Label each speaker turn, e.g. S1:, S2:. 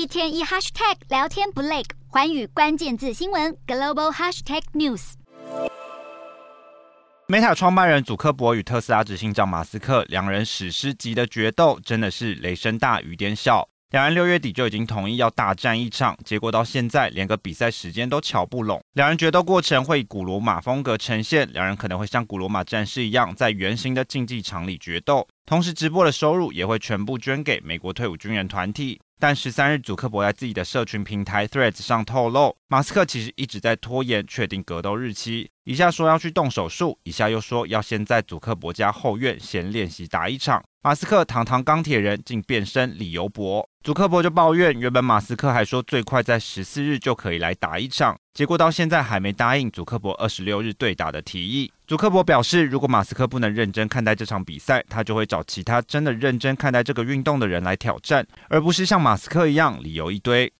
S1: 一天一 hashtag 聊天不累，寰宇关键字新闻 global hashtag news。
S2: Meta 创办人祖克伯与特斯拉执行长马斯克两人史诗级的决斗，真的是雷声大雨点小。两人六月底就已经同意要大战一场，结果到现在连个比赛时间都瞧不拢。两人决斗过程会以古罗马风格呈现，两人可能会像古罗马战士一样在圆形的竞技场里决斗，同时直播的收入也会全部捐给美国退伍军人团体。但十三日，祖克伯在自己的社群平台 Threads 上透露，马斯克其实一直在拖延确定格斗日期，一下说要去动手术，一下又说要先在祖克伯家后院先练习打一场。马斯克堂堂钢铁人竟变身理由博，祖克伯就抱怨，原本马斯克还说最快在十四日就可以来打一场，结果到现在还没答应祖克伯二十六日对打的提议。祖克伯表示，如果马斯克不能认真看待这场比赛，他就会找其他真的认真看待这个运动的人来挑战，而不是像马斯克一样理由一堆。